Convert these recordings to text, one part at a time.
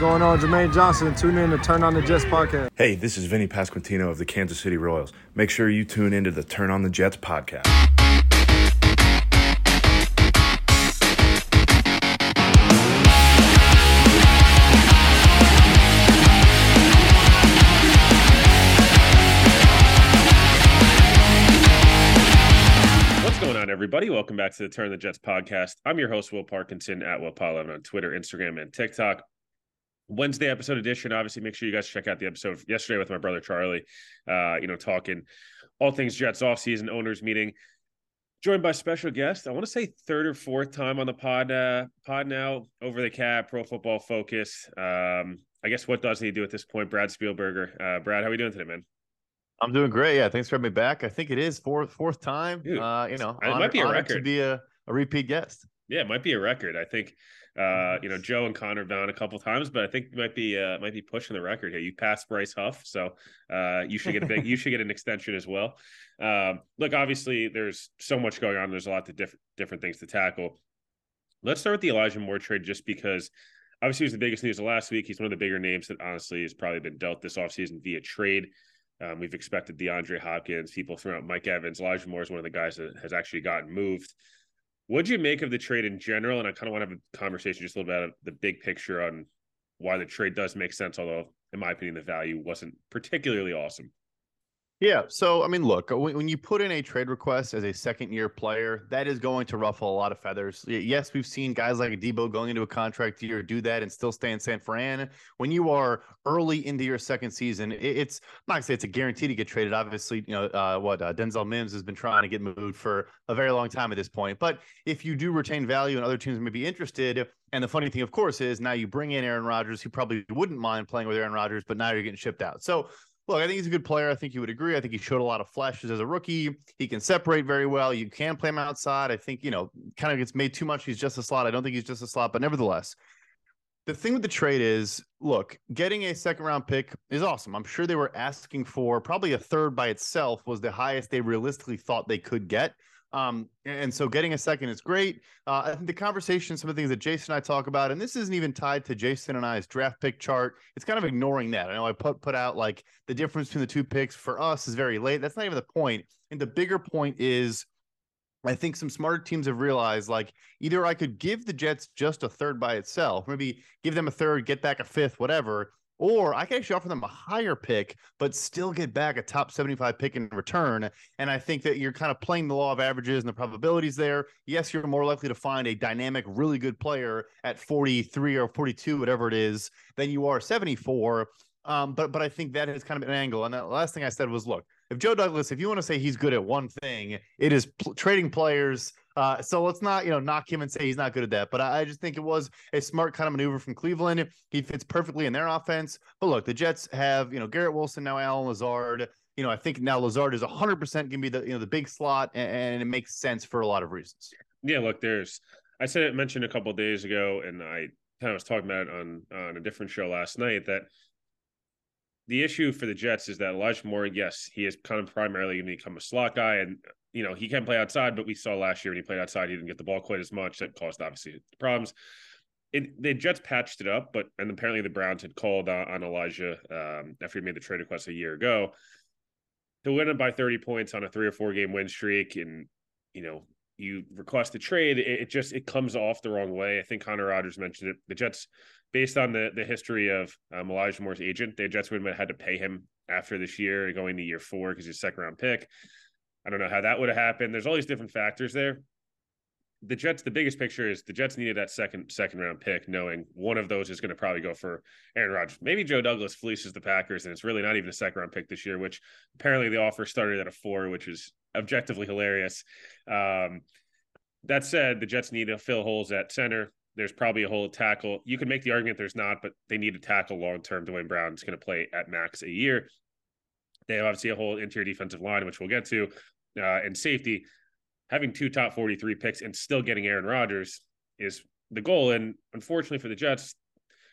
Going on, Jermaine Johnson? Tune in to Turn on the Jets podcast. Hey, this is Vinny Pasquantino of the Kansas City Royals. Make sure you tune into the Turn on the Jets podcast. What's going on, everybody? Welcome back to the Turn on the Jets podcast. I'm your host, Will Parkinson at Will Paul on Twitter, Instagram, and TikTok. Wednesday episode edition. Obviously, make sure you guys check out the episode yesterday with my brother Charlie. Uh, you know, talking all things Jets offseason owners meeting. Joined by special guest. I want to say third or fourth time on the pod. Uh, pod now over the cap, Pro Football Focus. Um, I guess what doesn't he do at this point? Brad Spielberger. Uh, Brad, how are we doing today, man? I'm doing great. Yeah, thanks for having me back. I think it is fourth fourth time. Dude, uh, you know, it honor, might be a record. to be a, a repeat guest. Yeah, it might be a record. I think uh, you know Joe and Connor done a couple times, but I think you might be uh, might be pushing the record here. You passed Bryce Huff, so uh, you should get a big you should get an extension as well. Um, look, obviously, there's so much going on. There's a lot of different different things to tackle. Let's start with the Elijah Moore trade, just because obviously he was the biggest news of last week. He's one of the bigger names that honestly has probably been dealt this offseason via trade. Um, we've expected DeAndre Hopkins, people throwing out Mike Evans. Elijah Moore is one of the guys that has actually gotten moved. What'd you make of the trade in general? And I kind of want to have a conversation just a little bit about the big picture on why the trade does make sense, although in my opinion, the value wasn't particularly awesome. Yeah. So, I mean, look, when, when you put in a trade request as a second year player, that is going to ruffle a lot of feathers. Yes, we've seen guys like Deebo going into a contract year do that and still stay in San Fran. When you are early into your second season, it, it's not gonna say it's a guarantee to get traded. Obviously, you know, uh, what uh, Denzel Mims has been trying to get moved for a very long time at this point. But if you do retain value and other teams may be interested, and the funny thing, of course, is now you bring in Aaron Rodgers, who probably wouldn't mind playing with Aaron Rodgers, but now you're getting shipped out. So look, I think he's a good player. I think you would agree. I think he showed a lot of flashes as a rookie. He can separate very well. You can play him outside. I think, you know, kind of gets made too much. He's just a slot. I don't think he's just a slot, but nevertheless, the thing with the trade is look, getting a second round pick is awesome. I'm sure they were asking for probably a third by itself was the highest they realistically thought they could get. Um, and so getting a second is great. Uh, I think the conversation, some of the things that Jason and I talk about, and this isn't even tied to Jason and I's draft pick chart. It's kind of ignoring that. I know I put put out like the difference between the two picks for us is very late. That's not even the point. And the bigger point is I think some smarter teams have realized like either I could give the Jets just a third by itself, maybe give them a third, get back a fifth, whatever, or I can actually offer them a higher pick, but still get back a top 75 pick in return. And I think that you're kind of playing the law of averages and the probabilities there. Yes, you're more likely to find a dynamic, really good player at 43 or 42, whatever it is, than you are 74. Um, but but I think that is kind of an angle. And the last thing I said was, look, if Joe Douglas, if you want to say he's good at one thing, it is pl- trading players. Uh, so let's not, you know, knock him and say he's not good at that. But I, I just think it was a smart kind of maneuver from Cleveland. He fits perfectly in their offense. But look, the Jets have, you know, Garrett Wilson now, Allen Lazard. You know, I think now Lazard is 100% going to be the, you know, the big slot, and, and, it makes sense for a lot of reasons. Yeah, look, there's, I said it mentioned a couple days ago, and I kind of was talking about it on on a different show last night that the issue for the Jets is that Elijah Moore, yes, he is kind of primarily going to become a slot guy, and you know he can play outside, but we saw last year when he played outside, he didn't get the ball quite as much. That caused obviously problems. It, the Jets patched it up, but and apparently the Browns had called on, on Elijah um, after he made the trade request a year ago to win it by 30 points on a three or four game win streak, and you know you request a trade, it, it just it comes off the wrong way. I think Connor Rogers mentioned it. The Jets based on the the history of um, Elijah Moore's agent, the Jets would have had to pay him after this year, going to year four because he's a second round pick. I don't know how that would have happened. There's all these different factors there. The Jets, the biggest picture is the Jets needed that second second round pick, knowing one of those is going to probably go for Aaron Rodgers. Maybe Joe Douglas fleeces the Packers, and it's really not even a second round pick this year. Which apparently the offer started at a four, which is objectively hilarious. Um, that said, the Jets need to fill holes at center. There's probably a hole at tackle. You can make the argument there's not, but they need to tackle long term. Duane Brown's going to play at max a year. They obviously a whole interior defensive line, which we'll get to, uh, and safety. Having two top 43 picks and still getting Aaron Rodgers is the goal. And unfortunately for the Jets,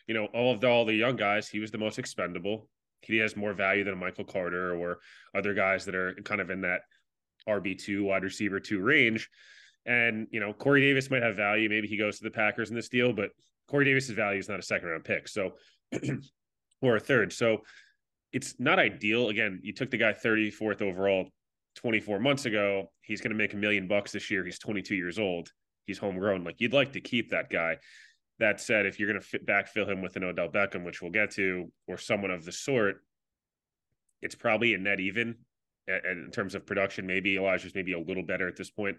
you know, all of the, all the young guys, he was the most expendable. He has more value than Michael Carter or other guys that are kind of in that RB2 wide receiver two range. And, you know, Corey Davis might have value. Maybe he goes to the Packers in this deal, but Corey Davis's value is not a second round pick. So, or a third. So it's not ideal. Again, you took the guy 34th overall 24 months ago. He's going to make a million bucks this year. He's 22 years old. He's homegrown. Like you'd like to keep that guy. That said, if you're going to backfill him with an Odell Beckham, which we'll get to, or someone of the sort, it's probably a net even and in terms of production, maybe Elijah's maybe a little better at this point,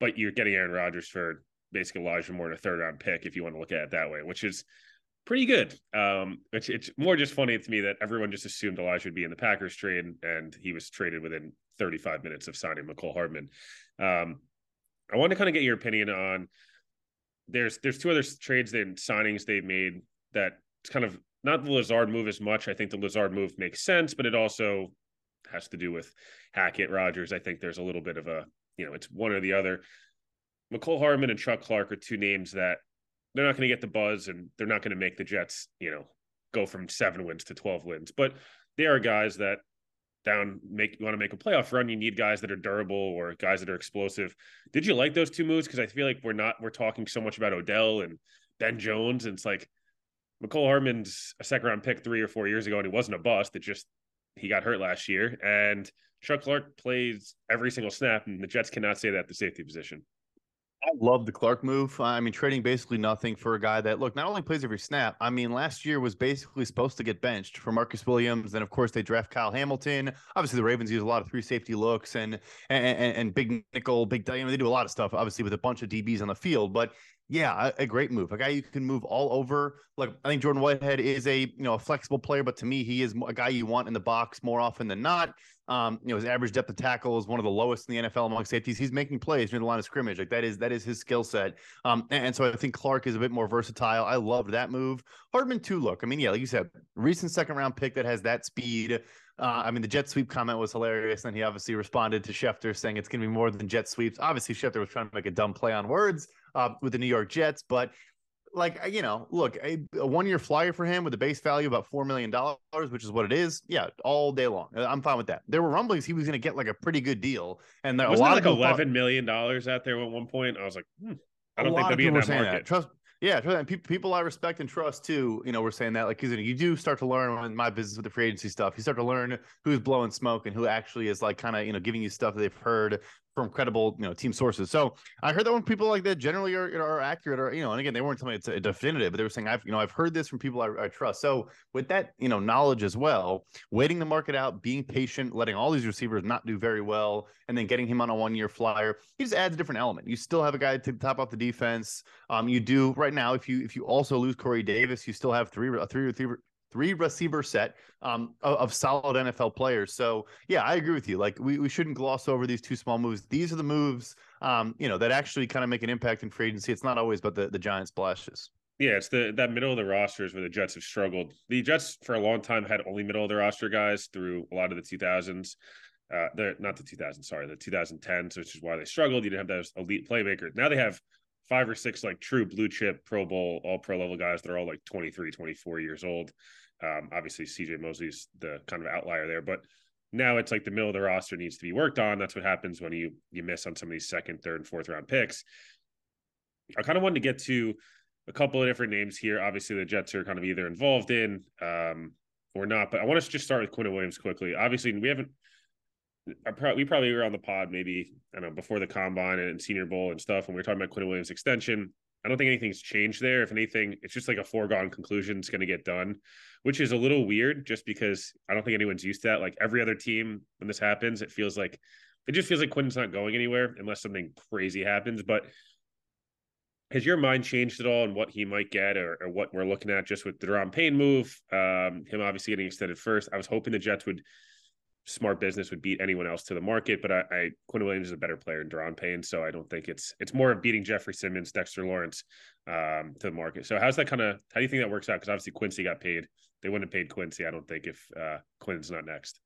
but you're getting Aaron Rodgers for basically Elijah Moore in a third round pick if you want to look at it that way, which is pretty good. Um, it's, it's more just funny to me that everyone just assumed Elijah would be in the Packers trade and he was traded within 35 minutes of signing Mecole Hardman. Um, I want to kind of get your opinion on there's there's two other trades and signings they've made that it's kind of not the Lazard move as much. I think the Lazard move makes sense, but it also has to do with Hackett, Rodgers. I think there's a little bit of a, you know, it's one or the other. Mecole Hardman and Chuck Clark are two names that they're not going to get the buzz and they're not going to make the Jets, you know, go from seven wins to 12 wins. But they are guys that down make you want to make a playoff run, you need guys that are durable or guys that are explosive. Did you like those two moves? Because I feel like we're not we're talking so much about Odell and Ben Jones, and it's like Mecole Hardman's a second round pick three or four years ago, and he wasn't a bust. It just he got hurt last year, and Chuck Clark plays every single snap, and the Jets cannot say that the safety position. I love the Clark move. I mean, trading basically nothing for a guy that look not only plays every snap. I mean, last year was basically supposed to get benched for Marcus Williams. Then, of course, they draft Kyle Hamilton. Obviously, the Ravens use a lot of three safety looks and and and, and big nickel, big. Mean, they do a lot of stuff, obviously, with a bunch of DBs on the field. But yeah, a, a, great move. A guy you can move all over. Like I think Jordan Whitehead is a you know a flexible player, but to me, he is a guy you want in the box more often than not. Um, you know, his average depth of tackle is one of the lowest in the NFL among safeties. He's making plays near the line of scrimmage. Like that is that is his skill set. Um, and, and, so I think Clark is a bit more versatile. I loved that move. Hardman too. Look, I mean, yeah, like you said, recent second round pick that has that speed. Uh, I mean, the jet sweep comment was hilarious. And he obviously responded to Schefter saying it's going to be more than jet sweeps. Obviously, Schefter was trying to make a dumb play on words uh, with the New York Jets, but like you know, look, a, a one-year flyer for him with a base value about four million dollars, which is what it is. Yeah, all day long. Uh, I'm fine with that. There were rumblings he was going to get like a pretty good deal, and there, was a lot like of eleven thought, million dollars out there at one point. I was like, hmm, I don't think they'll be in that market. That. Trust yeah, and people, people I respect and trust too. You know, we're saying that like because you do start to learn in my business with the free agency stuff. You start to learn who's blowing smoke and who actually is like kind of you know giving you stuff that they've heard from credible you know team sources. So I heard that when people like that generally are, are accurate or you know, and again they weren't telling me it's a definitive, but they were saying I've you know I've heard this from people I, I, trust. So with that you know knowledge as well, waiting the market out, being patient, letting all these receivers not do very well, and then getting him on a one year flyer, he just adds a different element. You still have a guy to top off the defense. Um, you do right now if you if you also lose Corey Davis, you still have three three three receiver set um, of, of, solid NFL players. So yeah, I agree with you. Like we, we shouldn't gloss over these two small moves. These are the moves, um, you know, that actually kind of make an impact in free agency. It's not always about the, the giant splashes. Yeah, it's the that middle of the rosters where the Jets have struggled. The Jets for a long time had only middle of the roster guys through a lot of the 2000s. Uh, they're not the 2000s, sorry, the 2010s, which is why they struggled. You didn't have those elite playmakers. Now they have five or six like true blue chip Pro Bowl, all pro level guys. They're all like 23, 24 years old. Um, obviously, CJ Mosley's the kind of outlier there, but now it's like the middle of the roster needs to be worked on. That's what happens when you you miss on some of these second, third, and fourth round picks. I kind of wanted to get to a couple of different names here. Obviously, the Jets are kind of either involved in um, or not, but I want to just start with Quinn Williams quickly. Obviously, we haven't. We probably were on the pod maybe I don't know before the combine and Senior Bowl and stuff, and we were talking about Quinn Williams extension. I don't think anything's changed there. If anything, it's just like a foregone conclusion it's going to get done, which is a little weird just because I don't think anyone's used to that. Like every other team, when this happens, it feels like it just feels like Quinn's not going anywhere unless something crazy happens. But has your mind changed at all on what he might get or, or what we're looking at just with the Daron Payne move? Um, him obviously getting extended first. I was hoping the Jets would smart business would beat anyone else to the market, but I, I Quinn Williams is a better player than Daron Payne, so I don't think it's it's more of beating Jeffrey Simmons, Dexter Lawrence um, to the market. So how's that kind of how do you think that works out? Because obviously Quincy got paid. They wouldn't have paid Quincy, I don't think, if uh, Quinn's not next.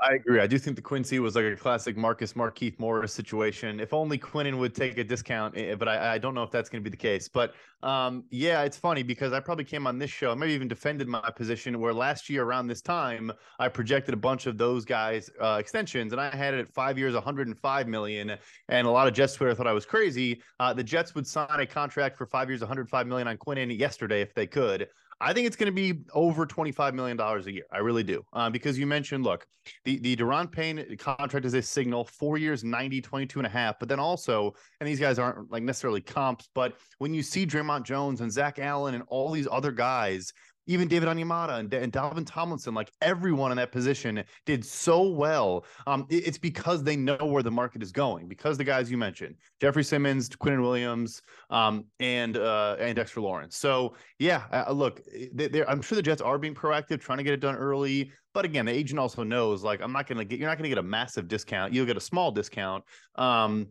I agree. I do think the Quincy was like a classic Marcus Markieff Morris situation. If only Quinnen would take a discount, eh, but I, I don't know if that's going to be the case. But um, yeah, it's funny because I probably came on this show, maybe even defended my position where last year around this time I projected a bunch of those guys uh, extensions, and I had it at five years, 105 million, and a lot of Jets Twitter thought I was crazy. Uh, the Jets would sign a contract for five years, 105 million on Quinnen yesterday if they could. I think it's going to be over $25 million a year. I really do. Um, because you mentioned, look, the, the Daron Payne contract is a signal, four years, 90, 22 and a half. But then also, and these guys aren't like necessarily comps, but when you see Dre'Mont Jones and Zach Allen and all these other guys even David Onyemata and, and Dalvin Tomlinson, like everyone in that position did so well. Um, it, it's because they know where the market is going. Because the guys you mentioned, Jeffrey Simmons, Quinnen Williams, um, and uh, and Dexter Lawrence. So yeah, uh, look, they, I'm sure the Jets are being proactive, trying to get it done early. But again, the agent also knows, like, I'm not going to get, you're not going to get a massive discount. You'll get a small discount. Um,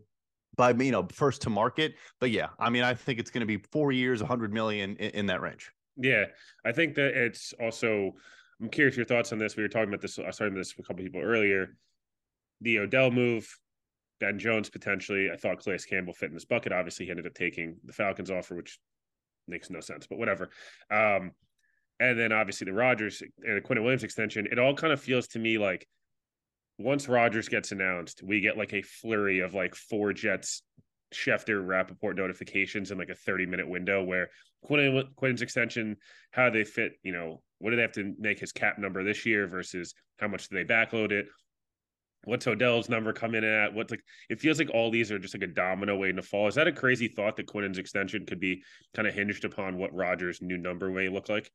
by you know first to market but yeah i mean i think it's going to be four years 100 million in, in that range yeah, I think that it's also. I'm curious your thoughts on this. We were talking about this. I was talking this with a couple people earlier. The Odell move, Ben Jones potentially. I thought Calais Campbell fit in this bucket. Obviously, he ended up taking the Falcons offer, which makes no sense, but whatever. Um, and then obviously the Rodgers and the Quinnen Williams extension. It all kind of feels to me like once Rodgers gets announced, we get like a flurry of like four Jets Schefter Rapoport notifications in like a 30 minute window where Quinn, Quinn's extension, how they fit, you know, what do they have to make his cap number this year versus how much do they backload it? What's Odell's number coming at? What's like it feels like all these are just like a domino waiting to fall. Is that a crazy thought that Quinn's extension could be kind of hinged upon what Rodgers' new number may look like?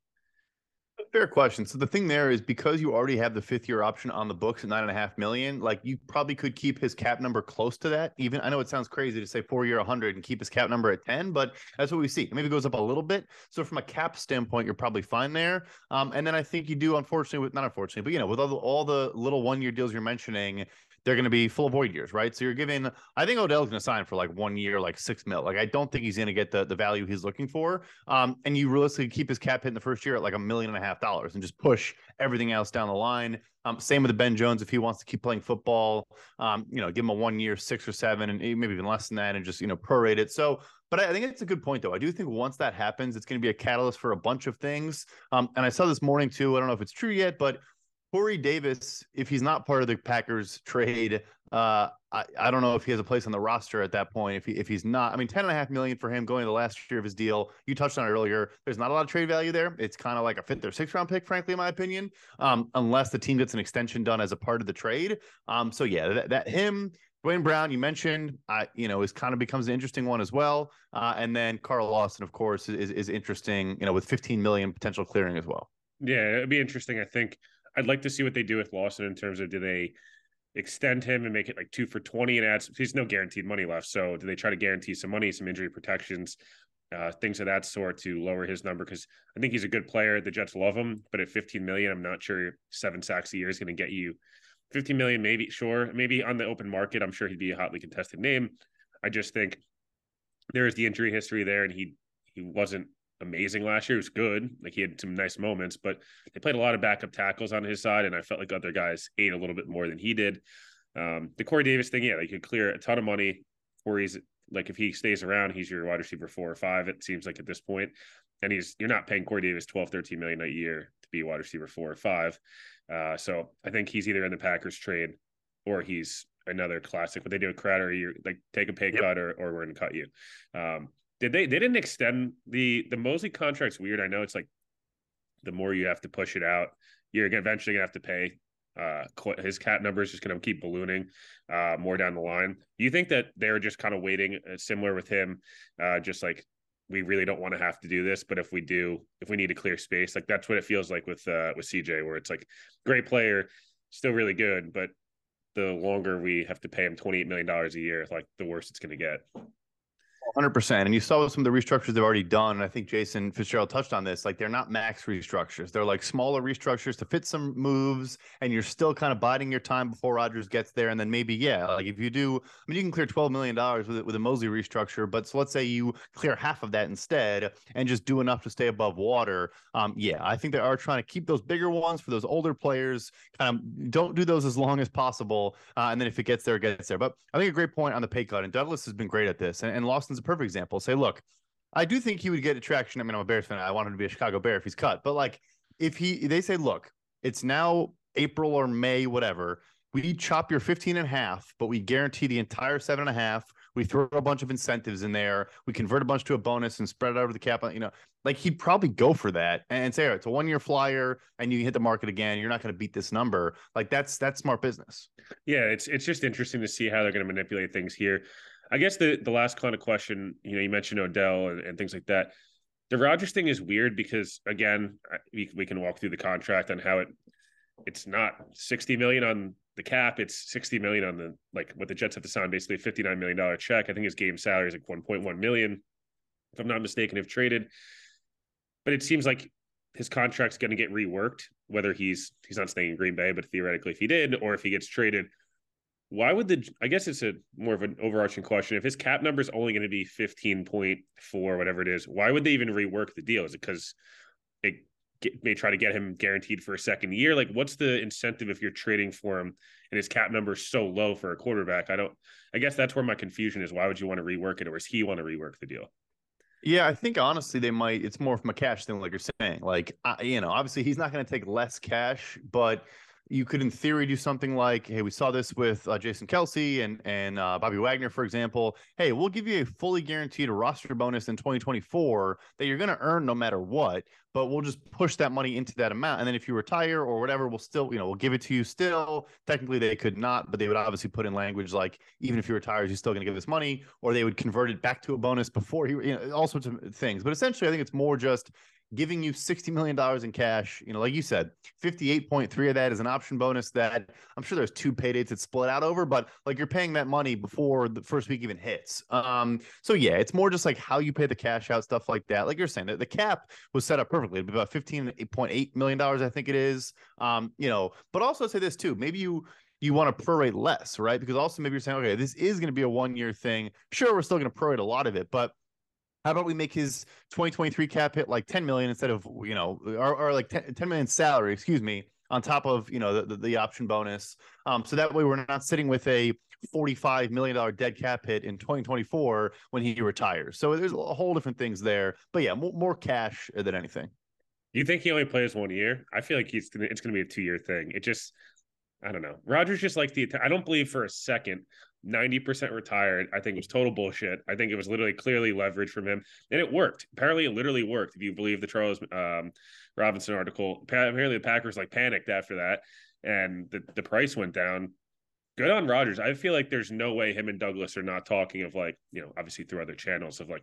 Fair question. So the thing there is because you already have the fifth year option on the books at nine and a half million, like you probably could keep his cap number close to that. Even I know it sounds crazy to say four year 100 and keep his cap number at 10, but that's what we see. Maybe it goes up a little bit. So from a cap standpoint, you're probably fine there. Um, and then I think you do, unfortunately, with not unfortunately, but you know, with all the, all the little one year deals you're mentioning, they're going to be full void years, right? So you're giving, I think Odell's going to sign for like one year, like six mil. Like I don't think he's going to get the, the value he's looking for. Um, and you realistically keep his cap hit in the first year at like a million and a half dollars and just push everything else down the line. Um, same with the Ben Jones if he wants to keep playing football. Um, you know, give him a one year, six or seven, and maybe even less than that, and just you know prorate it. So, but I think it's a good point though. I do think once that happens, it's going to be a catalyst for a bunch of things. Um, and I saw this morning too. I don't know if it's true yet, but Corey Davis, if he's not part of the Packers trade, uh, I, I don't know if he has a place on the roster at that point. If he if he's not, I mean, ten and a half million for him going to the last year of his deal. You touched on it earlier. There's not a lot of trade value there. It's kind of like a fifth or sixth round pick, frankly, in my opinion. Um, unless the team gets an extension done as a part of the trade. Um, so yeah, that, that him. Duane Brown, you mentioned, uh, you know, is kind of becomes an interesting one as well. Uh, and then Carl Lawson, of course, is is interesting. You know, with 15 million potential clearing as well. Yeah, it'd be interesting. I think I'd like to see what they do with Lawson in terms of do they extend him and make it like two for 20 and add there's no guaranteed money left. So do they try to guarantee some money, some injury protections, uh, things of that sort to lower his number? Because I think he's a good player. The Jets love him, but at 15 million, I'm not sure seven sacks a year is going to get you 15 million, maybe sure. Maybe on the open market, I'm sure he'd be a hotly contested name. I just think there is the injury history there and he he wasn't amazing last year. It was good. Like he had some nice moments, but they played a lot of backup tackles on his side, and I felt like other guys ate a little bit more than he did. Um, the Corey Davis thing, yeah, they could clear a ton of money. Corey's like if he stays around, he's your wide receiver four or five. It seems like at this point, and he's you're not paying Corey Davis 12, 13 million a year to be wide receiver four or five. Uh, so I think he's either in the Packers trade or he's another classic. What they do with Crowder, you like take a pay yep. cut or, or we're going to cut you. Um, did they? They didn't extend the the Mosley contract's weird. I know it's like the more you have to push it out, you're eventually gonna have to pay. Uh, his cap number is just to keep ballooning uh, more down the line. You think that they're just kind of waiting, uh, similar with him, uh, just like we really don't want to have to do this, but if we do, if we need to clear space, like that's what it feels like with uh with CJ, where it's like great player, still really good, but the longer we have to pay him twenty eight million dollars a year, like the worse it's going to get. 100%. And you saw some of the restructures they've already done. And I think Jason Fitzgerald touched on this. Like they're not max restructures, they're like smaller restructures to fit some moves. And you're still kind of biding your time before Rodgers gets there. And then maybe, yeah, like if you do, I mean, you can clear $12 million with, with a Mosley restructure. But so let's say you clear half of that instead and just do enough to stay above water. Um, yeah, I think they are trying to keep those bigger ones for those older players. Kind of don't do those as long as possible. Uh, and then if it gets there, it gets there. But I think a great point on the pay cut. And Douglas has been great at this. And, and Lawson's perfect example. Say, look, I do think he would get attraction. I mean, I'm a Bears fan. I want him to be a Chicago Bear if he's cut. But like, if he, they say, look, it's now April or May, whatever. We chop your 15 and a half, but we guarantee the entire seven and a half. We throw a bunch of incentives in there. We convert a bunch to a bonus and spread it over the cap. You know, like he'd probably go for that and say, it's a one year flyer and you hit the market again. You're not going to beat this number. Like that's that's smart business. Yeah, it's it's just interesting to see how they're going to manipulate things here. I guess the the last kind of question, you know, you mentioned Odell and, and things like that. The Rodgers thing is weird because again, we we can walk through the contract on how it it's not 60 million on the cap, it's 60 million on the like what the Jets have to sign basically a 59 million dollar check. I think his game salary is like 1.1 million if I'm not mistaken if traded. But it seems like his contract's going to get reworked whether he's he's not staying in Green Bay, but theoretically if he did or if he gets traded why would the I guess it's a more of an overarching question. If his cap number is only going to be 15.4, whatever it is, why would they even rework the deal? Is it because it get, may try to get him guaranteed for a second year? Like, what's the incentive if you're trading for him and his cap number is so low for a quarterback? I don't, I guess that's where my confusion is. Why would you want to rework it, or does he want to rework the deal? Yeah, I think honestly they might. It's more from a cash thing, like you're saying. Like, I, you know, obviously he's not going to take less cash, but you could in theory do something like hey we saw this with uh, jason kelce and and uh, bobby wagner for example. Hey we'll give you a fully guaranteed roster bonus in 2024 that you're going to earn no matter what but we'll just push that money into that amount. And then if you retire or whatever we'll still you know we'll give it to you still. Technically they could not but they would obviously put in language like even if you retire you're still going to give this money or they would convert it back to a bonus before he you know all sorts of things. But essentially i think it's more just giving you $60 million in cash. You know, like you said, 58.3 of that is an option bonus that I'm sure there's two paydates that split out over, but like you're paying that money before the first week even hits. Um, so yeah, it's more just like how you pay the cash out, stuff like that. Like you're saying, the, the cap was set up perfectly. It'd be about $15.8 million, I think it is. Um, you know, but also say this too, maybe you you want to prorate less, right? Because also maybe you're saying, okay, this is going to be a one year thing. Sure, we're still going to prorate a lot of it, but how about we make his 2023 cap hit like 10 million instead of you know or, or like 10, 10 million salary excuse me on top of you know the, the, the option bonus. Um, so that way we're not sitting with a 45 million dollar dead cap hit in 2024 when he retires. So there's a whole different things there. But yeah more, more cash than anything. You think he only plays one year? I feel like he's gonna it's gonna be a two year thing. It just I don't know. Rodgers just like the. I don't believe for a second 90% retired. I think it was total bullshit. I think it was literally clearly leverage from him. And it worked. Apparently, it literally worked. If you believe the Charles um, Robinson article, apparently the Packers like panicked after that and the, the price went down. Good on Rodgers. I feel like there's no way him and Douglas are not talking of like, you know, obviously through other channels of like,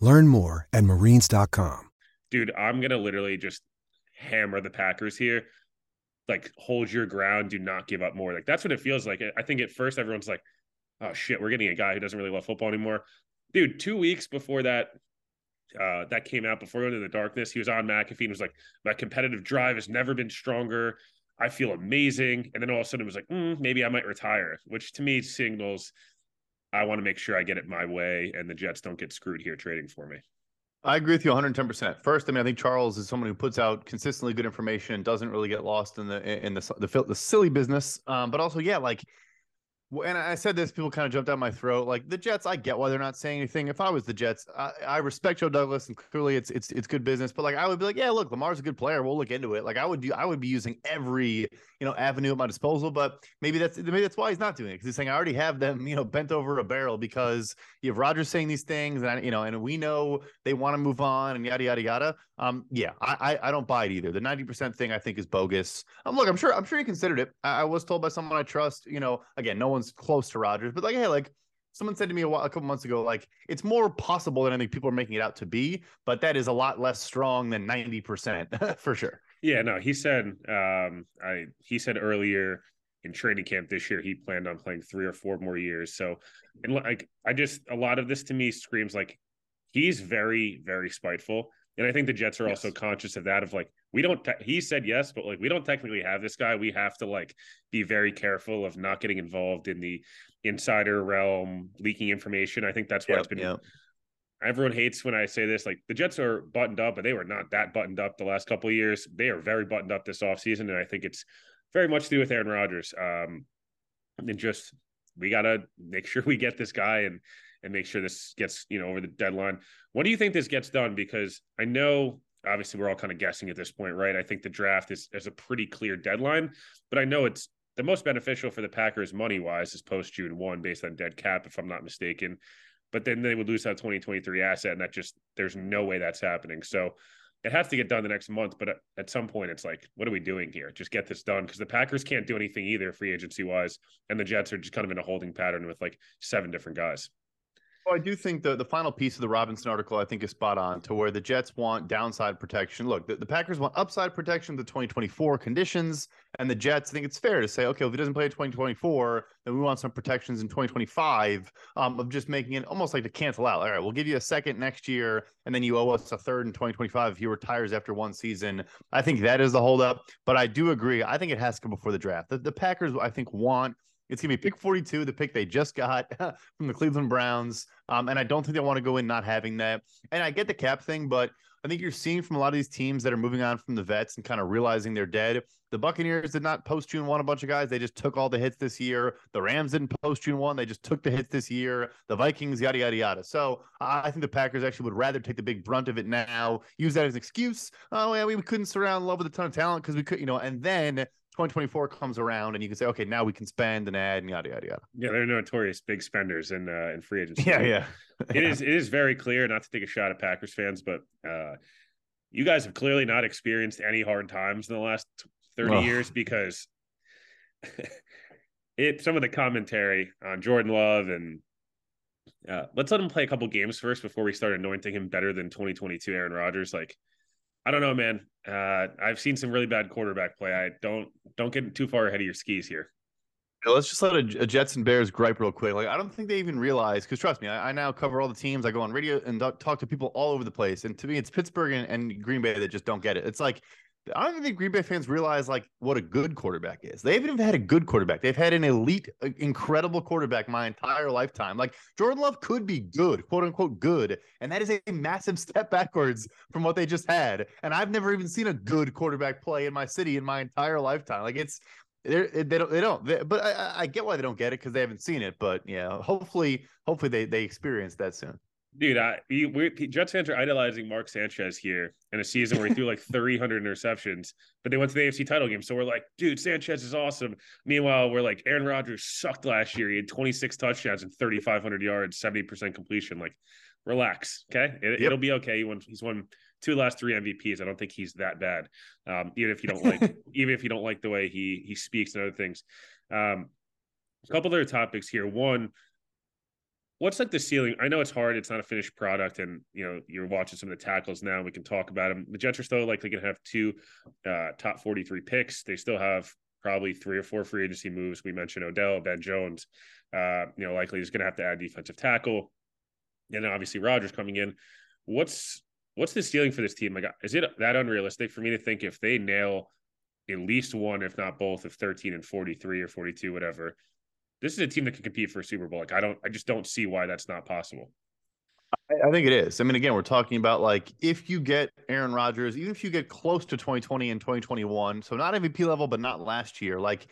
Learn more at marines.com. Dude, I'm going to literally just hammer the Packers here. Like, hold your ground. Do not give up more. Like, that's what it feels like. I think at first everyone's like, oh shit, we're getting a guy who doesn't really love football anymore. Dude, two weeks before that uh, that came out before Into the Darkness. He was on McAfee and was like, My competitive drive has never been stronger. I feel amazing. And then all of a sudden it was like, mm, maybe I might retire, which to me signals I want to make sure I get it my way and the Jets don't get screwed here trading for me. I agree with you 110%. First, I mean, I think Charles is someone who puts out consistently good information, doesn't really get lost in the in the the, the silly business. Um, but also, yeah, like and I said this, people kind of jumped out my throat. Like the Jets, I get why they're not saying anything. If I was the Jets, I, I, respect Joe Douglas, and clearly it's it's it's good business. But like I would be like, yeah, look, Lamar's a good player. We'll look into it. Like I would do, I would be using every you know avenue at my disposal. But maybe that's maybe that's why he's not doing it because he's saying I already have them you know bent over a barrel because you have Rodgers saying these things, and I, you know, and we know they want to move on and yada yada yada. Um, yeah, I I, I don't buy it either. The ninety percent thing I think is bogus. Um, look, I'm sure I'm sure he considered it. I, I was told by someone I trust. You know, again, no close to Rodgers, but like, hey, like someone said to me a, while, a couple months ago, like it's more possible than I think people are making it out to be, but that is a lot less strong than 90% for sure. Yeah, no, he said, um, I, he said earlier in training camp this year, he planned on playing three or four more years. So, and like, I just, a lot of this to me screams like he's very, very spiteful. And I think the Jets are yes. also conscious of that, of like, we don't te- he said yes but like we don't technically have this guy. We have to like be very careful of not getting involved in the insider realm leaking information. I think that's why yep, it's been yep. everyone hates when i say this like the jets are buttoned up but they were not that buttoned up the last couple of years. They are very buttoned up this offseason and i think it's very much to do with aaron rodgers. Um and just we gotta make sure we get this guy and and make sure this gets you know over the deadline. When do you think this gets done? Because i know obviously we're all kind of guessing at this point, right? I think the draft is, is a pretty clear deadline, but I know it's the most beneficial for the Packers money wise is post June one based on dead cap, if I'm not mistaken. But then they would lose that 2023 asset, and that just there's no way that's happening. So it has to get done the next month. But at, at some point, it's like, what are we doing here? Just get this done because the Packers can't do anything either free agency wise, and the Jets are just kind of in a holding pattern with like seven different guys. Well, I do think the, the final piece of the Robinson article I think is spot on to where the Jets want downside protection. Look, the, the Packers want upside protection the 2024 conditions, and the Jets I think it's fair to say, okay, if he doesn't play in 2024, then we want some protections in 2025 um, of just making it almost like to cancel out. All right, we'll give you a second next year, and then you owe us a third in 2025 if he retires after one season. I think that is the holdup, but I do agree. I think it has to come before the draft. The, the Packers, I think, want it's going to be pick 42, the pick they just got from the Cleveland Browns. Um, and I don't think they want to go in not having that. And I get the cap thing, but I think you're seeing from a lot of these teams that are moving on from the vets and kind of realizing they're dead. The Buccaneers did not post June one a bunch of guys. They just took all the hits this year. The Rams didn't post June one. They just took the hits this year. The Vikings, yada, yada, yada. So I think the Packers actually would rather take the big brunt of it now, use that as an excuse. Oh, yeah, we couldn't surround love with a ton of talent because we could, you know, and then 2024 comes around and you can say, okay, now we can spend and add and yada yada yada. Yeah, they're notorious big spenders in uh, in free agency. Yeah, yeah. it is it is very clear, not to take a shot at Packers fans, but uh, you guys have clearly not experienced any hard times in the last 30 oh. years because it some of the commentary on Jordan Love and uh, let's let him play a couple games first before we start anointing him better than 2022 Aaron Rodgers. Like I don't know, man. Uh, I've seen some really bad quarterback play. I don't don't get too far ahead of your skis here. Let's just let a, a Jets and Bears gripe real quick. Like I don't think they even realize because trust me, I, I, now cover all the teams. I go on radio and talk to people all over the place. And to me, it's Pittsburgh and, and Green Bay that just don't get it. It's like I don't think Green Bay fans realize like what a good quarterback is. They haven't even had a good quarterback. They've had an elite, uh, incredible quarterback my entire lifetime. Like Jordan Love could be good, quote unquote good, and that is a massive step backwards from what they just had. And I've never even seen a good quarterback play in my city in my entire lifetime. Like it's they they don't they don't. They, but I, I get why they don't get it because they haven't seen it. But yeah, hopefully hopefully they they experience that soon. Dude, I we Jets fans are idolizing Mark Sanchez here in a season where he threw like 300 interceptions, but they went to the AFC title game. So we're like, dude, Sanchez is awesome. Meanwhile, we're like, Aaron Rodgers sucked last year. He had 26 touchdowns and 3,500 yards, 70% completion. Like, relax. Okay, it, will be okay. He won. He's won two last three MVPs. I don't think he's that bad. Um, even if you don't like, even if you don't like the way he he speaks and other things. Um, a couple other topics here. One, what's like the ceiling? I know it's hard. It's not a finished product, and you know you're watching some of the tackles now. We can talk about them. The Jets are still likely going to have two uh, top 43 picks. They still have probably three or four free agency moves. We mentioned Odell, Ben Jones. Uh, you know, likely is going to have to add defensive tackle, and then obviously Rodgers coming in. What's what's the ceiling for this team? Like, is it that unrealistic for me to think if they nail at least one, if not both, of 13 and 43 or 42, whatever, this is a team that can compete for a Super Bowl. Like, I don't, I just don't see why that's not possible. I, I think it is. I mean, again, we're talking about like if you get Aaron Rodgers, even if you get close to 2020 and 2021, so not MVP level, but not last year, like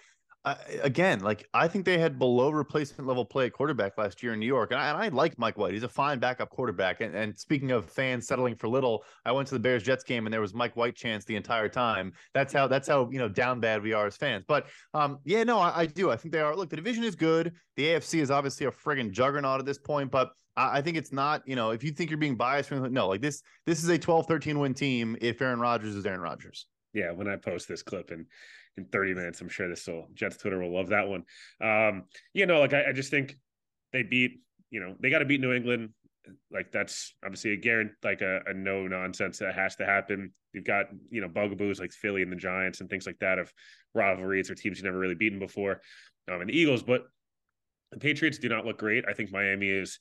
again, like I think they had below replacement level play at quarterback last year in New York, and I, and I like Mike White. He's a fine backup quarterback. And, and, speaking of fans settling for little, I went to the Bears Jets game and there was Mike White chance the entire time. That's how that's how you know down bad we are as fans. But um, yeah, no, I, I do. I think they are. Look, the division is good. The AFC is obviously a friggin' juggernaut at this point, but. I think it's not, you know, if you think you're being biased, no, like this, this is a 12, 13 win team if Aaron Rodgers is Aaron Rodgers. Yeah. When I post this clip and in 30 minutes. I'm sure this will Jets Twitter will love that one. Um, you know, like I, I just think they beat, you know, they got to beat New England. Like that's obviously a guarantee, like a, a no nonsense that has to happen. You've got, you know, bugaboos like Philly and the Giants and things like that of rivalries or teams you've never really beaten before. Um, and the Eagles, but the Patriots do not look great. I think Miami is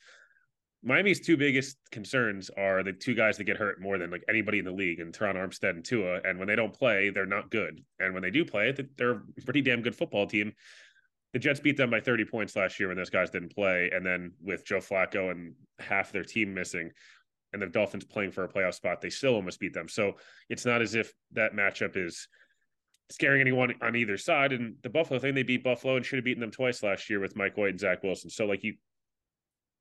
Miami's two biggest concerns are the two guys that get hurt more than like anybody in the league, and Terron Armstead and Tua. And when they don't play, they're not good. And when they do play, they're a pretty damn good football team. The Jets beat them by 30 points last year when those guys didn't play. And then with Joe Flacco and half their team missing, and the Dolphins playing for a playoff spot, they still almost beat them. So it's not as if that matchup is scaring anyone on either side. And the Buffalo thing, they beat Buffalo and should have beaten them twice last year with Mike White and Zach Wilson. So like you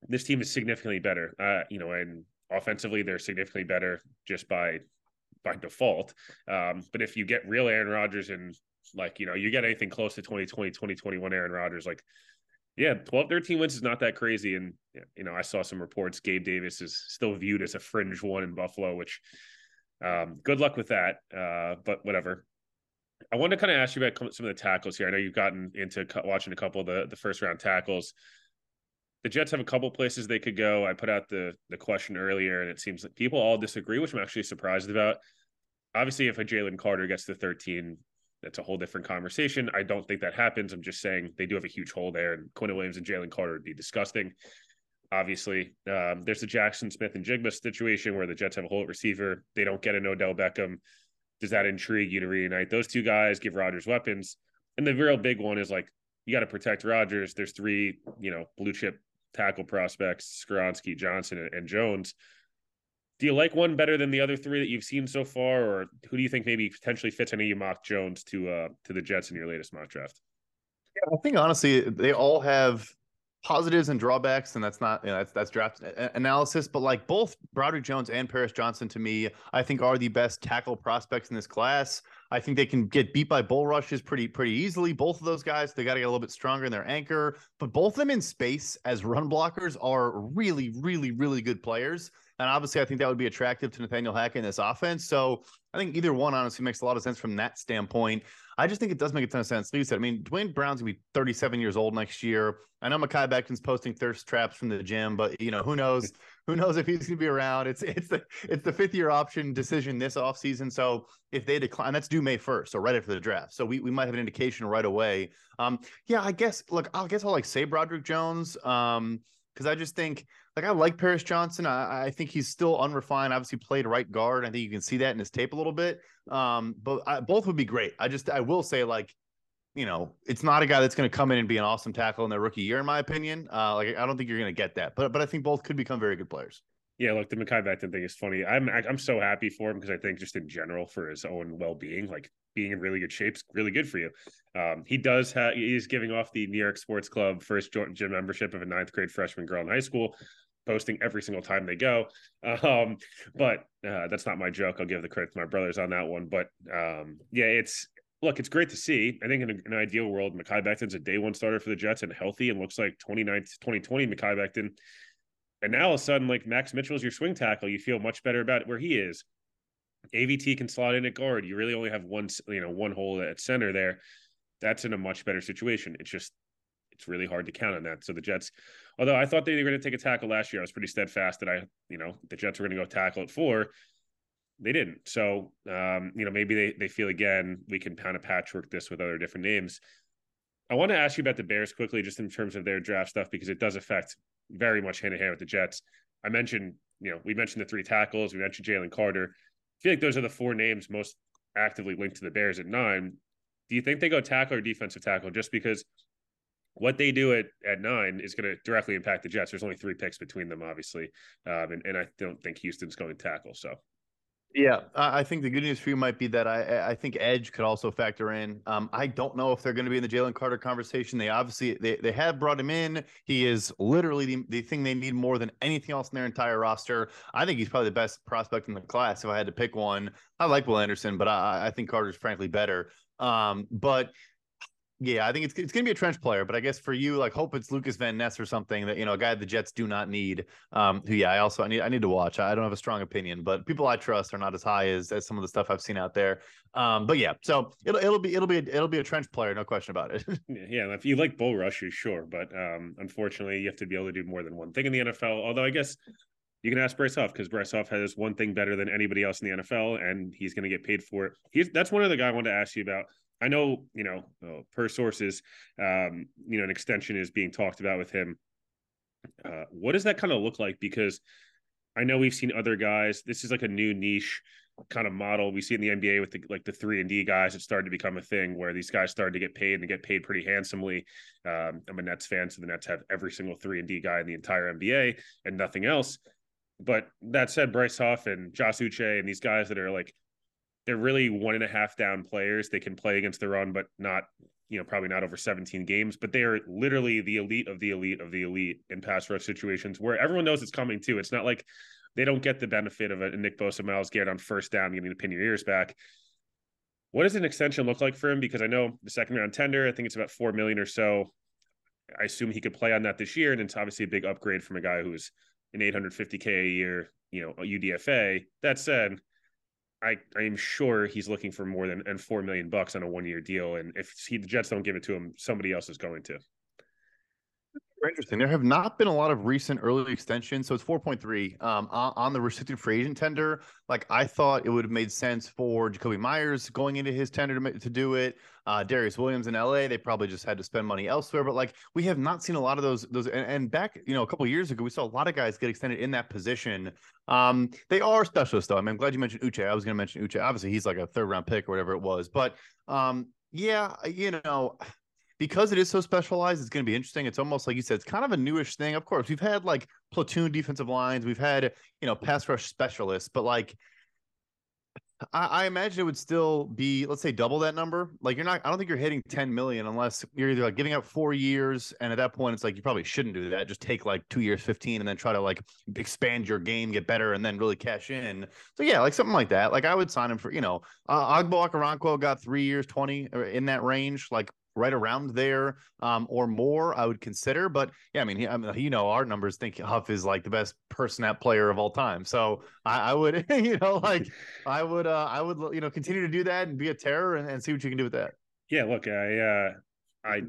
this team is significantly better. Uh, you know, and offensively they're significantly better just by by default. Um, but if you get real Aaron Rodgers and like, you know, you get anything close to 2020, 2021 Aaron Rodgers, like, yeah, 12, 13 wins is not that crazy. And, you know, I saw some reports Gabe Davis is still viewed as a fringe one in Buffalo, which um, good luck with that. Uh, but whatever. I want to kind of ask you about some of the tackles here. I know you've gotten into watching a couple of the, the first round tackles the Jets have a couple places they could go. I put out the the question earlier, and it seems like people all disagree, which I'm actually surprised about. Obviously, if a Jalen Carter gets to 13, that's a whole different conversation. I don't think that happens. I'm just saying they do have a huge hole there, and Quinn Williams and Jalen Carter would be disgusting. Obviously, um, there's the Jackson Smith-Njigba situation where the Jets have a hole at receiver. They don't get an Odell Beckham. Does that intrigue you to reunite those two guys? Give Rodgers weapons, and the real big one is like you got to protect Rodgers. There's three, you know, blue chip tackle prospects, Skoronski, Johnson, and Jones. Do you like one better than the other three that you've seen so far, or who do you think maybe potentially fits any of you mock Jones to uh to the Jets in your latest mock draft? Yeah, I think honestly they all have positives and drawbacks, and that's not you know, that's that's draft analysis. But like both Broderick Jones and Paris Johnson, to me, I think are the best tackle prospects in this class. I think they can get beat by bull rushes pretty pretty easily. Both of those guys, they got to get a little bit stronger in their anchor, but both of them in space as run blockers are really, really, really good players. And obviously, I think that would be attractive to Nathaniel Hackett in this offense. So I think either one honestly makes a lot of sense from that standpoint. I just think it does make a ton of sense. Like you said, I mean, Duane Brown's gonna be 37 years old next year. I know Mekhi Becton's posting thirst traps from the gym, but you know, who knows? Who knows if he's gonna be around? It's it's the it's the fifth year option decision this offseason. So if they decline, that's due May 1st, so right after the draft. So we, we might have an indication right away. Um, yeah, I guess look, I guess I'll like say Broderick Jones. Um, because I just think like I like Paris Johnson. I, I, think he's still unrefined. Obviously, played right guard. I think you can see that in his tape a little bit. Um, but I, both would be great. I just I will say like, you know, it's not a guy that's going to come in and be an awesome tackle in their rookie year, in my opinion. Uh, like I don't think you're going to get that. But but I think both could become very good players. Yeah, look, the Mekhi Becton thing is funny. I'm I'm so happy for him because I think just in general for his own well being, like being in really good shape is really good for you. Um, he does have he's giving off the New York Sports Club first gym membership of a ninth grade freshman girl in high school, posting every single time they go. Um, but uh, that's not my joke. I'll give the credit to my brothers on that one. But um, yeah, it's look, it's great to see. I think in an ideal world, Mekhi Becton's a day one starter for the Jets and healthy and looks like 29th, 2020 Mekhi Becton And now all of a sudden, like Max Mitchell's your swing tackle, you feel much better about where he is. AVT can slot in at guard. You really only have one, you know, one hole at center there. That's in a much better situation. It's just, it's really hard to count on that. So the Jets, although I thought they were going to take a tackle last year, I was pretty steadfast that I, you know, the Jets were going to go tackle at four. They didn't. So, um, you know, maybe they they feel again we can kind of patchwork this with other different names. I want to ask you about the Bears quickly, just in terms of their draft stuff, because it does affect very much hand in hand with the Jets. I mentioned, you know, we mentioned the three tackles, we mentioned Jalen Carter. I feel like those are the four names most actively linked to the Bears at nine. Do you think they go tackle or defensive tackle just because what they do at, at nine is going to directly impact the Jets? There's only three picks between them, obviously. Um, and, and I don't think Houston's going to tackle. So yeah, I think the good news for you might be that I I think edge could also factor in. Um, I don't know if they're going to be in the Jalen Carter conversation. They obviously they, they have brought him in. He is literally the, the thing they need more than anything else in their entire roster. I think he's probably the best prospect in the class. If I had to pick one, I like Will Anderson, but I, I think Carter's frankly better. Um, but yeah, I think it's it's gonna be a trench player, but I guess for you, like, hope it's Lukas Van Ness or something that you know, a guy the Jets do not need. Um, who, yeah, I also I need I need to watch. I don't have a strong opinion, but people I trust are not as high as as some of the stuff I've seen out there. Um, but yeah, so it'll it'll be it'll be a, it'll be a trench player, no question about it. yeah, if you like bull rushers, sure, but um, unfortunately, you have to be able to do more than one thing in the NFL. Although I guess you can ask Bryce Huff because Bryce Huff has one thing better than anybody else in the NFL, and he's going to get paid for it. He's that's one of the guy I wanted to ask you about. I know, you know, uh, per sources, um, you know, an extension is being talked about with him. Uh, what does that kind of look like? Because I know we've seen other guys. This is like a new niche kind of model we see in the NBA with the, like the three and D guys. It started to become a thing where these guys started to get paid and get paid pretty handsomely. Um, I'm a Nets fan, so the Nets have every single three and D guy in the entire NBA and nothing else. But that said, Bryce Huff and Josh Uche and these guys that are like they're really one and a half down players. They can play against the run, but not, you know, probably not over 17 games. But they are literally the elite of the elite of the elite in pass rush situations where everyone knows it's coming too. It's not like they don't get the benefit of a Nick Bosa, Myles Garrett on first down, getting to pin your ears back. What does an extension look like for him? Because I know the second round tender, I think it's about four million or so. I assume he could play on that this year, and it's obviously a big upgrade from a guy who's an 850k a year, you know, UDFA. That said, I I am sure he's looking for more than and four million bucks on a one year deal, and if he, the Jets don't give it to him, somebody else is going to. Interesting. There have not been a lot of recent early extensions, so it's four point three um, on, the restricted free agent tender. Like I thought, it would have made sense for Jakobi Meyers going into his tender to, to do it. Uh, Darious Williams in LA, they probably just had to spend money elsewhere. But like we have not seen a lot of those those. And, and back, you know, a couple years ago, we saw a lot of guys get extended in that position. Um, they are specialists, though. I mean, I'm glad you mentioned Uche. I was going to mention Uche. Obviously, he's like a third round pick or whatever it was. But um, yeah, you know because it is so specialized, it's going to be interesting. It's almost like you said, it's kind of a newish thing. Of course, we've had like platoon defensive lines, we've had you know pass rush specialists, but like I, I, imagine it would still be let's say double that number. Like you're not, I don't think you're hitting 10 million unless you're either like giving up four years, and at that point, it's like you probably shouldn't do that. Just take like two years, 15, and then try to like expand your game, get better, and then really cash in. So yeah, like something like that. Like I would sign him for you know, uh, Ogbo got three years, 20 in that range. Like right around there um, or more, I would consider. But yeah, I mean, he, I mean, you know, our numbers think Huff is like the best per snap player of all time. So I, I would, you know, like I would, uh, I would, you know, continue to do that and be a terror and, and see what you can do with that. Yeah, look, I, uh, I,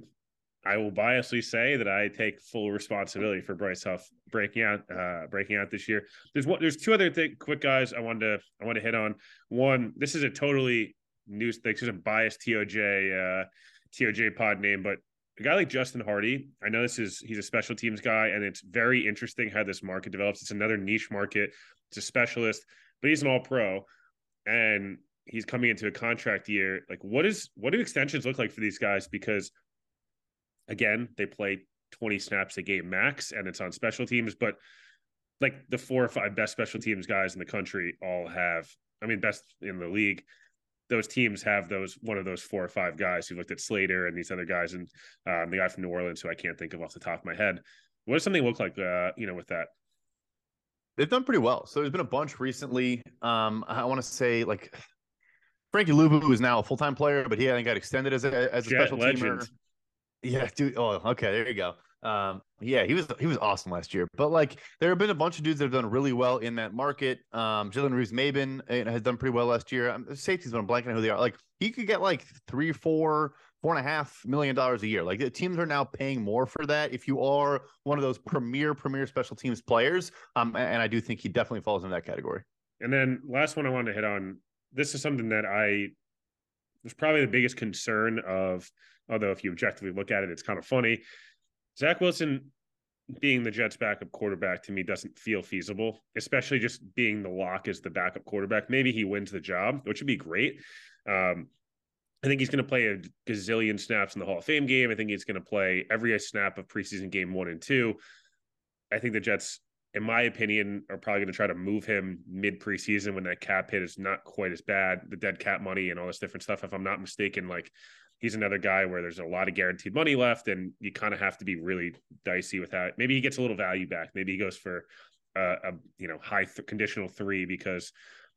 I will biasly say that I take full responsibility for Bryce Huff breaking out, uh, breaking out this year. There's one, there's two other th- quick guys I wanted to, I want to hit on. One, this is a totally news, this is a biased TOJ, uh, TOJ pod name, but a guy like Justin Hardee, I know this is he's a special teams guy, and it's very interesting how this market develops. It's another niche market. It's a specialist, but he's an all pro, and he's coming into a contract year. Like, what is what do extensions look like for these guys? Because again, they play 20 snaps a game max, and it's on special teams, but like the four or five best special teams guys in the country all have, I mean, best in the league those teams have those one of those four or five guys who looked at Slater and these other guys and um, the guy from New Orleans who I can't think of off the top of my head. What does something look like, uh, you know, with that? They've done pretty well. So there's been a bunch recently. Um, I want to say like Frankie Luvu is now a full time player, but he I think got extended as a as a Jet special legend. teamer. Yeah, dude. Oh, okay. There you go. Um, yeah, he was he was awesome last year. But like, there have been a bunch of dudes that have done really well in that market. Um, Jalen Reeves Maybin uh, has done pretty well last year. Um, safeties, but I'm blanking on who they are. Like, he could get like three, four, four and a half million dollars a year. Like, the teams are now paying more for that. If you are one of those premier, premier special teams players, um, and I do think he definitely falls in that category. And then last one I wanted to hit on. This is something that I was probably the biggest concern of. Although if you objectively look at it, it's kind of funny Zach Wilson being the Jets backup quarterback to me doesn't feel feasible, especially just being the lock as the backup quarterback. Maybe he wins the job, which would be great. Um, I think he's going to play a gazillion snaps in the Hall of Fame game. I think he's going to play every snap of preseason game one and two. I think the Jets, in my opinion, are probably going to try to move him mid preseason when that cap hit is not quite as bad, the dead cap money and all this different stuff. If I'm not mistaken, like he's another guy where there's a lot of guaranteed money left, and you kind of have to be really dicey with that. Maybe he gets a little value back. Maybe he goes for a, a you know high th- conditional three because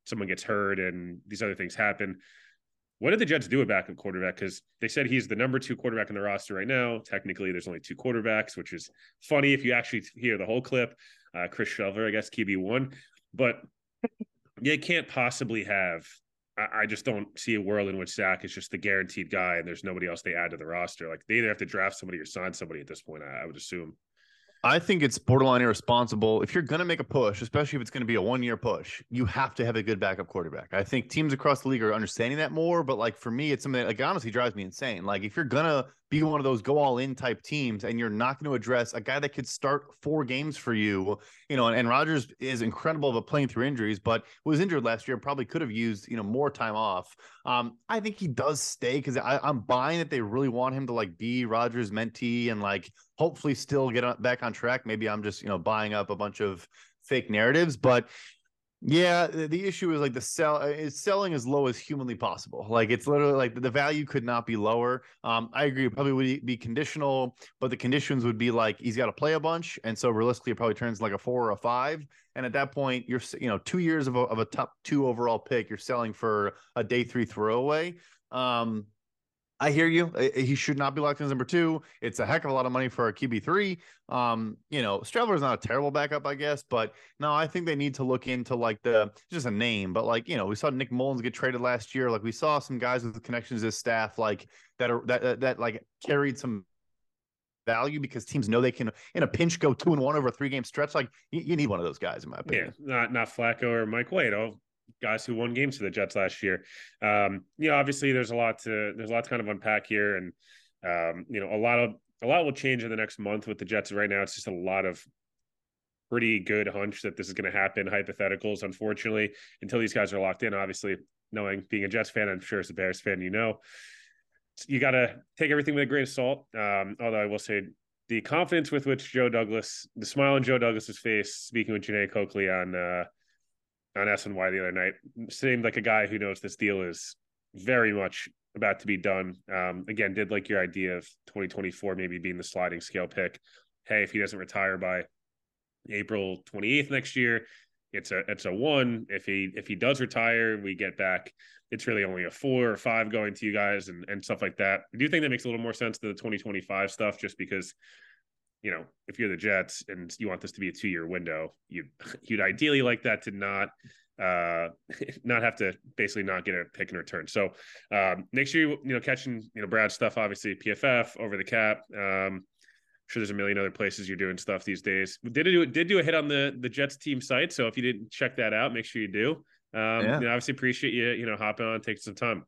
someone gets hurt and these other things happen. What did the Jets do at backup quarterback? Because they said he's the number two quarterback in the roster right now. Technically, there's only two quarterbacks, which is funny if you actually hear the whole clip. Uh, Chris Streveler, I guess, QB one, but you can't possibly have I, just don't see a world in which Zach is just the guaranteed guy and there's nobody else they add to the roster. Like they either have to draft somebody or sign somebody at this point. I, I would assume. I think it's borderline irresponsible. If you're going to make a push, especially if it's going to be a one year push, you have to have a good backup quarterback. I think teams across the league are understanding that more. But like for me, it's something that like honestly drives me insane. Like if you're going to be one of those go all in type teams and you're not going to address a guy that could start four games for you, you know, and, and Rodgers is incredible of playing through injuries, but was injured last year, probably could have used, you know, more time off. Um, I think he does stay because I'm buying that they really want him to like be Rodgers' mentee and like hopefully still get back on track. Maybe I'm just, you know, buying up a bunch of fake narratives, but yeah, the issue is like the sell is selling as low as humanly possible. Like it's literally like the value could not be lower. Um, I agree, probably would be conditional, but the conditions would be like he's got to play a bunch, and so realistically, it probably turns like a four or a five. And at that point, you're you know two years of a, of a top two overall pick, you're selling for a day three throwaway. Um, I hear you. He should not be locked in as number two. It's a heck of a lot of money for a QB three. Um, you know, Streveler is not a terrible backup, I guess, but no, I think they need to look into like the just a name, but like you know, we saw Nick Mullens get traded last year. Like we saw some guys with connections to staff, like that are that that, that like carried some value because teams know they can in a pinch go two and one over a three game stretch. Like you, you, need one of those guys, in my opinion. Yeah, not not Flacco or Mike White. Oh, guys who won games for the Jets last year. Um, you know, obviously there's a lot to there's a lot to kind of unpack here, and um, you know, a lot of a lot will change in the next month with the Jets. Right now, it's just a lot of pretty good hunch that this is going to happen. Hypotheticals, unfortunately, until these guys are locked in. Obviously, knowing being a Jets fan, I'm sure as a Bears fan, you know, you got to take everything with a grain of salt. Um, although I will say the confidence with which Joe Douglas, the smile on Joe Douglas's face, speaking with Janae Coakley on uh, on SNY the other night. Seemed like a guy who knows this deal is very much about to be done. Um, again, did like your idea of 2024 maybe being the sliding scale pick. Hey, if he doesn't retire by April 28th next year, it's a it's a one. If he if he does retire, we get back. It's really only a four or five going to you guys and and stuff like that. I do think that makes a little more sense than the 2025 stuff, just because you know, if you're the Jets and you want this to be a two year window, you you'd ideally like that to not uh not have to basically not get a pick in return. So um make sure you you know catching you know Brad's stuff obviously PFF over the cap. Um I'm sure there's a million other places you're doing stuff these days. We Did do did do a hit on the the Jets team site, so if you didn't check that out, make sure you do. Um, yeah. you know, obviously appreciate you you know hopping on, taking some time.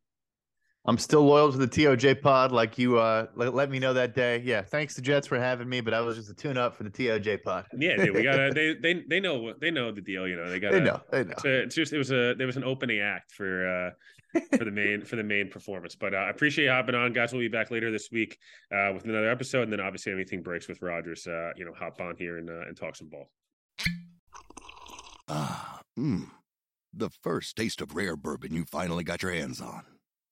I'm still loyal to the TOJ pod, like you uh let, let, me know that day. Yeah, thanks to Jets for having me, but I was just a tune up for the TOJ pod. yeah, dude, we got they they they know they know the deal. You know, they got they know they know. It's, a, it's, just it was a there was an opening act for uh for the main for the main performance. But uh, I appreciate you hopping on, guys. We'll be back later this week uh with another episode, and then obviously anything breaks with Rodgers, uh you know, hop on here and uh, and talk some ball. Ah, mmm, the first taste of rare bourbon you finally got your hands on.